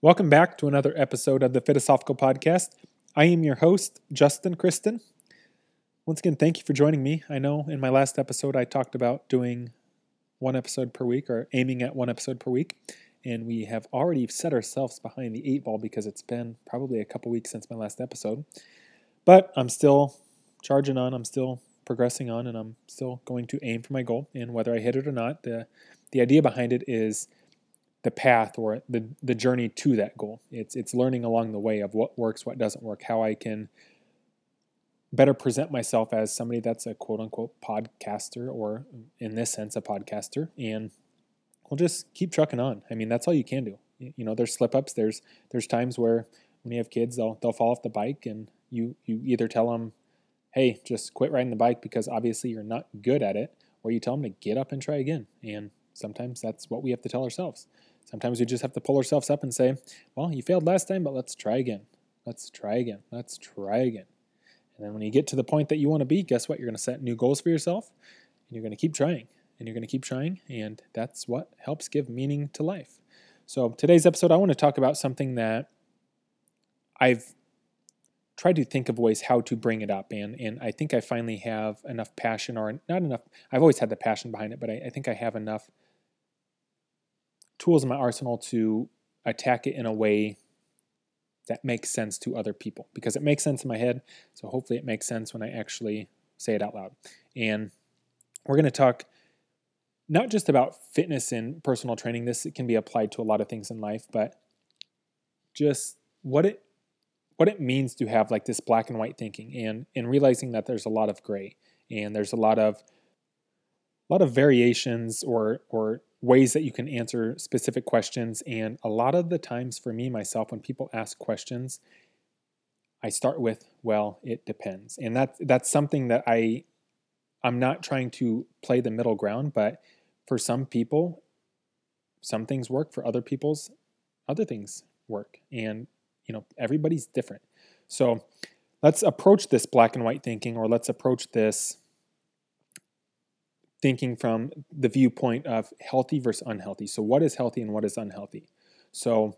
Welcome back to another episode of the Fitosophical Podcast. I am your host, Justin Kristen. Once again, thank you for joining me. I know in my last episode I talked about doing one episode per week or aiming at one episode per week, and we have already set ourselves behind the eight ball because it's been probably a couple weeks since my last episode. But I'm still charging on, I'm still progressing on, and I'm still going to aim for my goal. And whether I hit it or not, the the idea behind it is the path or the, the journey to that goal. It's it's learning along the way of what works, what doesn't work, how I can better present myself as somebody that's a quote unquote podcaster or in this sense a podcaster and we'll just keep trucking on. I mean, that's all you can do. You know, there's slip ups. There's there's times where when you have kids, they'll they'll fall off the bike, and you you either tell them, "Hey, just quit riding the bike because obviously you're not good at it," or you tell them to get up and try again. And sometimes that's what we have to tell ourselves. Sometimes we just have to pull ourselves up and say, well, you failed last time, but let's try again. Let's try again. Let's try again. And then when you get to the point that you want to be, guess what? You're going to set new goals for yourself and you're going to keep trying and you're going to keep trying. And that's what helps give meaning to life. So, today's episode, I want to talk about something that I've tried to think of ways how to bring it up. And, and I think I finally have enough passion, or not enough, I've always had the passion behind it, but I, I think I have enough tools in my arsenal to attack it in a way that makes sense to other people because it makes sense in my head. So hopefully it makes sense when I actually say it out loud. And we're going to talk not just about fitness and personal training. This can be applied to a lot of things in life, but just what it what it means to have like this black and white thinking and and realizing that there's a lot of gray and there's a lot of a lot of variations or or ways that you can answer specific questions. And a lot of the times for me, myself, when people ask questions, I start with, well, it depends. And that's that's something that I I'm not trying to play the middle ground, but for some people, some things work, for other people's other things work. And you know, everybody's different. So let's approach this black and white thinking, or let's approach this thinking from the viewpoint of healthy versus unhealthy. So, what is healthy and what is unhealthy? So,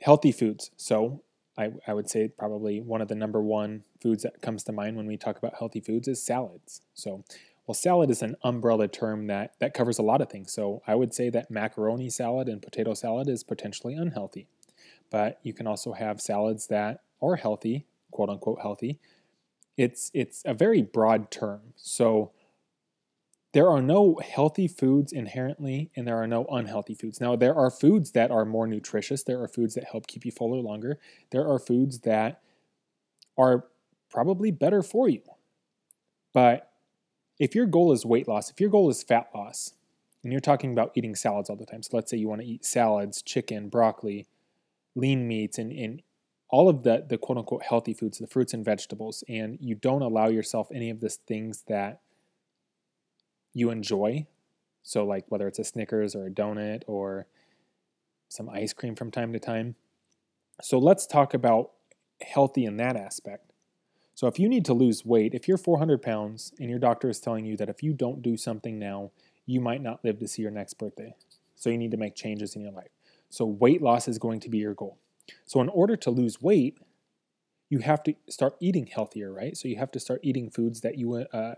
healthy foods. So, I, I would say probably one of the number one foods that comes to mind when we talk about healthy foods is salads. So, well, salad is an umbrella term that, that covers a lot of things. So, I would say that macaroni salad and potato salad is potentially unhealthy. But you can also have salads that are healthy, quote unquote healthy. It's, it's a very broad term. So, there are no healthy foods inherently, and there are no unhealthy foods. Now, there are foods that are more nutritious. There are foods that help keep you fuller longer. There are foods that are probably better for you. But if your goal is weight loss, if your goal is fat loss, and you're talking about eating salads all the time, so let's say you want to eat salads, chicken, broccoli, lean meats, and, and all of the, the quote unquote healthy foods, the fruits and vegetables, and you don't allow yourself any of these things that you enjoy. So, like whether it's a Snickers or a donut or some ice cream from time to time. So, let's talk about healthy in that aspect. So, if you need to lose weight, if you're 400 pounds and your doctor is telling you that if you don't do something now, you might not live to see your next birthday. So, you need to make changes in your life. So, weight loss is going to be your goal. So, in order to lose weight, you have to start eating healthier, right? So, you have to start eating foods that you uh,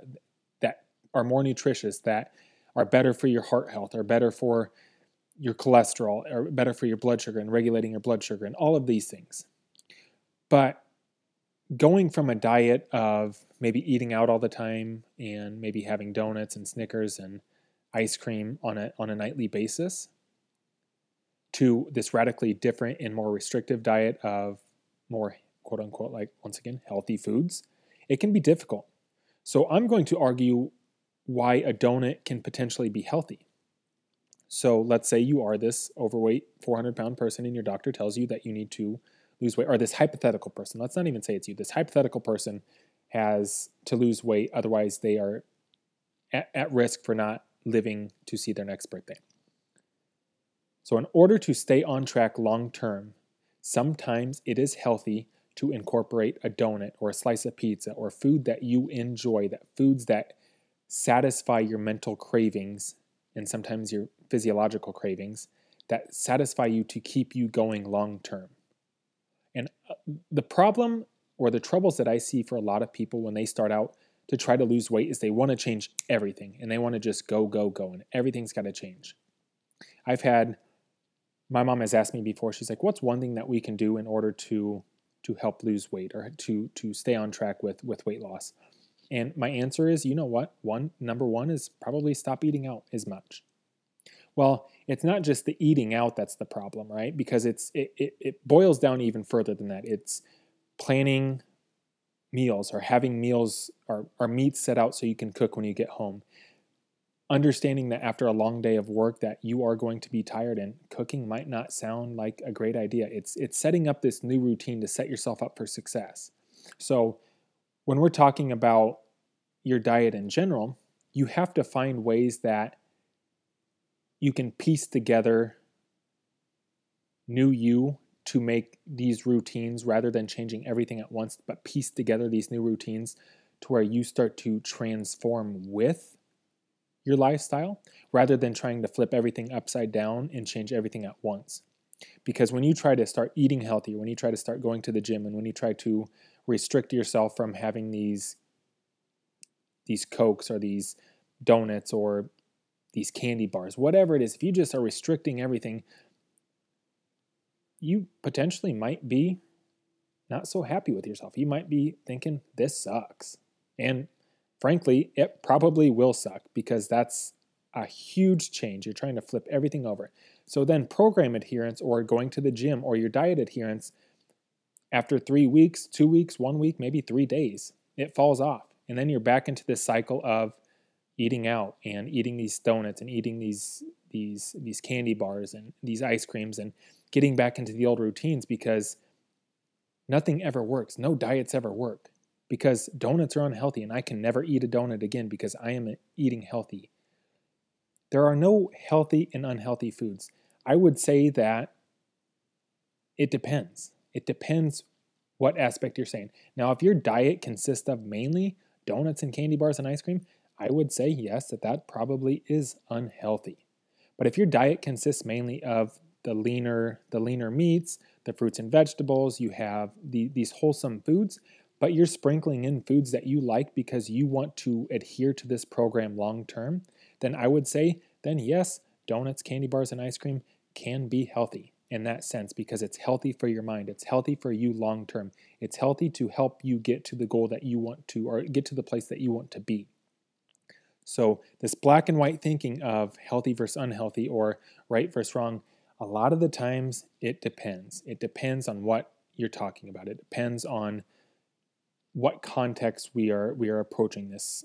are more nutritious, that are better for your heart health, are better for your cholesterol, are better for your blood sugar and regulating your blood sugar, and all of these things. But going from a diet of maybe eating out all the time and maybe having donuts and Snickers and ice cream on a on a nightly basis to this radically different and more restrictive diet of more quote unquote like once again healthy foods, it can be difficult. So I'm going to argue why a donut can potentially be healthy. So let's say you are this overweight 400 pound person and your doctor tells you that you need to lose weight, or this hypothetical person, let's not even say it's you, this hypothetical person has to lose weight, otherwise, they are at, at risk for not living to see their next birthday. So, in order to stay on track long term, sometimes it is healthy to incorporate a donut or a slice of pizza or food that you enjoy, that foods that satisfy your mental cravings and sometimes your physiological cravings that satisfy you to keep you going long term. And uh, the problem or the troubles that I see for a lot of people when they start out to try to lose weight is they want to change everything and they want to just go, go, go, and everything's got to change. I've had my mom has asked me before, she's like, what's one thing that we can do in order to to help lose weight or to to stay on track with with weight loss? And my answer is, you know what? One number one is probably stop eating out as much. Well, it's not just the eating out that's the problem, right? Because it's it, it, it boils down even further than that. It's planning meals or having meals or, or meats set out so you can cook when you get home understanding that after a long day of work that you are going to be tired and cooking might not sound like a great idea it's it's setting up this new routine to set yourself up for success so when we're talking about your diet in general you have to find ways that you can piece together new you to make these routines rather than changing everything at once but piece together these new routines to where you start to transform with your lifestyle rather than trying to flip everything upside down and change everything at once. Because when you try to start eating healthy, when you try to start going to the gym, and when you try to restrict yourself from having these these cokes or these donuts or these candy bars, whatever it is, if you just are restricting everything, you potentially might be not so happy with yourself. You might be thinking, this sucks. And frankly, it probably will suck because that's a huge change. You're trying to flip everything over. So then, program adherence or going to the gym or your diet adherence, after three weeks, two weeks, one week, maybe three days, it falls off. And then you're back into this cycle of eating out and eating these donuts and eating these these these candy bars and these ice creams and getting back into the old routines because nothing ever works. No diets ever work because donuts are unhealthy and I can never eat a donut again because I am eating healthy. There are no healthy and unhealthy foods. I would say that it depends. It depends what aspect you're saying. Now, if your diet consists of mainly donuts and candy bars and ice cream, I would say yes, that that probably is unhealthy. But if your diet consists mainly of the leaner, the leaner meats, the fruits and vegetables, you have the, these wholesome foods, but you're sprinkling in foods that you like because you want to adhere to this program long term, then I would say, then yes, donuts, candy bars, and ice cream can be healthy in that sense because it's healthy for your mind. It's healthy for you long term. It's healthy to help you get to the goal that you want to or get to the place that you want to be. So, this black and white thinking of healthy versus unhealthy or right versus wrong, a lot of the times it depends. It depends on what you're talking about. It depends on what context we are we are approaching this,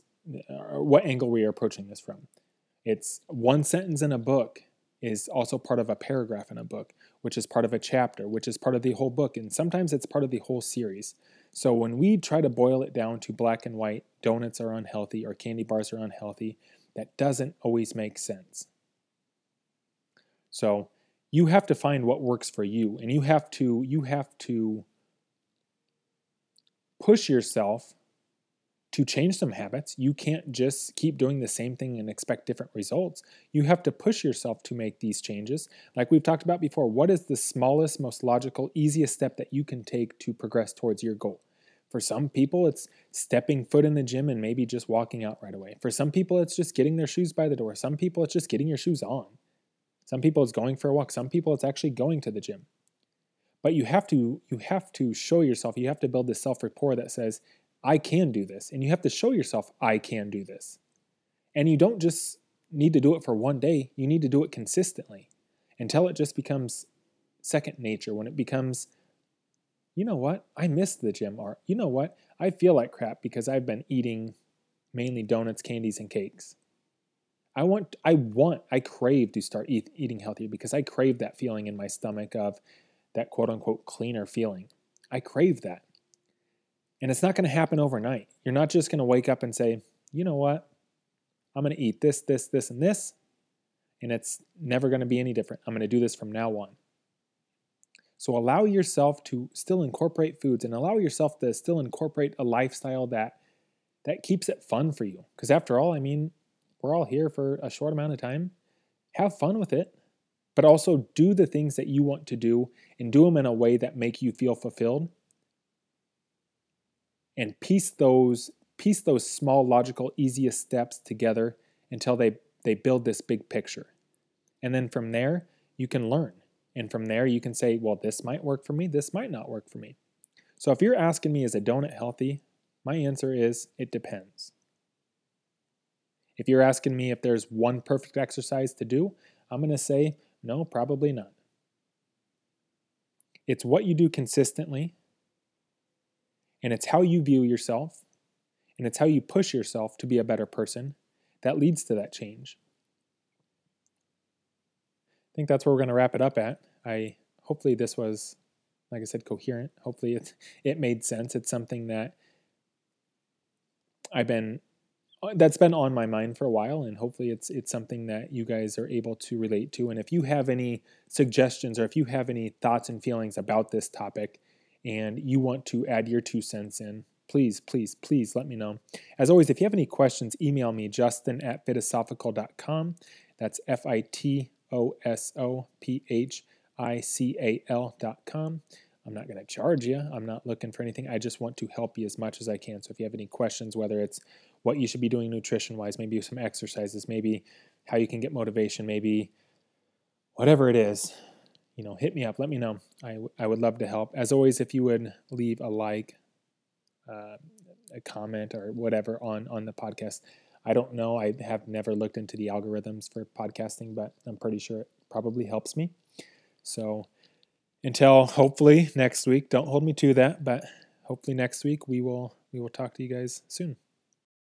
uh, or what angle we are approaching this from. It's one sentence in a book is also part of a paragraph in a book, which is part of a chapter, which is part of the whole book, and sometimes it's part of the whole series. So when we try to boil it down to black and white, donuts are unhealthy or candy bars are unhealthy, that doesn't always make sense. So you have to find what works for you, and you have to you have to push yourself to change some habits. You can't just keep doing the same thing and expect different results. You have to push yourself to make these changes. Like we've talked about before, what is the smallest, most logical, easiest step that you can take to progress towards your goal? For some people, it's stepping foot in the gym and maybe just walking out right away. For some people, it's just getting their shoes by the door. Some people, it's just getting your shoes on. Some people, it's going for a walk. Some people, it's actually going to the gym but you have to you have to show yourself you have to build this self rapport that says i can do this. And you have to show yourself i can do this. And you don't just need to do it for one day. You need to do it consistently until it just becomes second nature when it becomes you know what? I miss the gym or you know what? I feel like crap because i've been eating mainly donuts candies and cakes. I want i want i crave to start eat, eating healthier because i crave that feeling in my stomach of that quote unquote cleaner feeling. I crave that. And it's not going to happen overnight. You're not just going to wake up and say, you know what? I'm going to eat this, this, this, and this. And it's never going to be any different. I'm going to do this from now on. So allow yourself to still incorporate foods and allow yourself to still incorporate a lifestyle that that keeps it fun for you. Because after all, I mean, we're all here for a short amount of time. Have fun with it. but also do the things that you want to do and do them in a way that make you feel fulfilled. And piece those piece those small logical easiest steps together until they they build this big picture. And then from there, you can learn. And from there, you can say, well, this might work for me, this might not work for me. So if you're asking me, is a donut healthy? My answer is, it depends. If you're asking me if there's one perfect exercise to do, I'm going to say, no, probably not. It's what you do consistently, and it's how you view yourself, and it's how you push yourself to be a better person that leads to that change. I think that's where we're going to wrap it up at. I hopefully this was, like I said, coherent. Hopefully it it made sense. It's something that I've been uh, that's been on my mind for a while, and hopefully it's it's something that you guys are able to relate to. And if you have any suggestions or if you have any thoughts and feelings about this topic, and you want to add your two cents in, please, please, please let me know. As always, if you have any questions, email me, justin at fitosophical.com. That's F I T O S O P H I C A L.com. I'm not going to charge you. I'm not looking for anything. I just want to help you as much as I can. So if you have any questions, whether it's what you should be doing nutrition wise, maybe some exercises, maybe how you can get motivation, maybe whatever it is, you know, hit me up. Let me know. I, I would love to help. As always, if you would leave a like, uh, a comment or whatever on on the podcast. I don't know. I have never looked into the algorithms for podcasting, but I'm pretty sure it probably helps me. So until hopefully next week, don't hold me to that, but hopefully next week we will we will talk to you guys soon.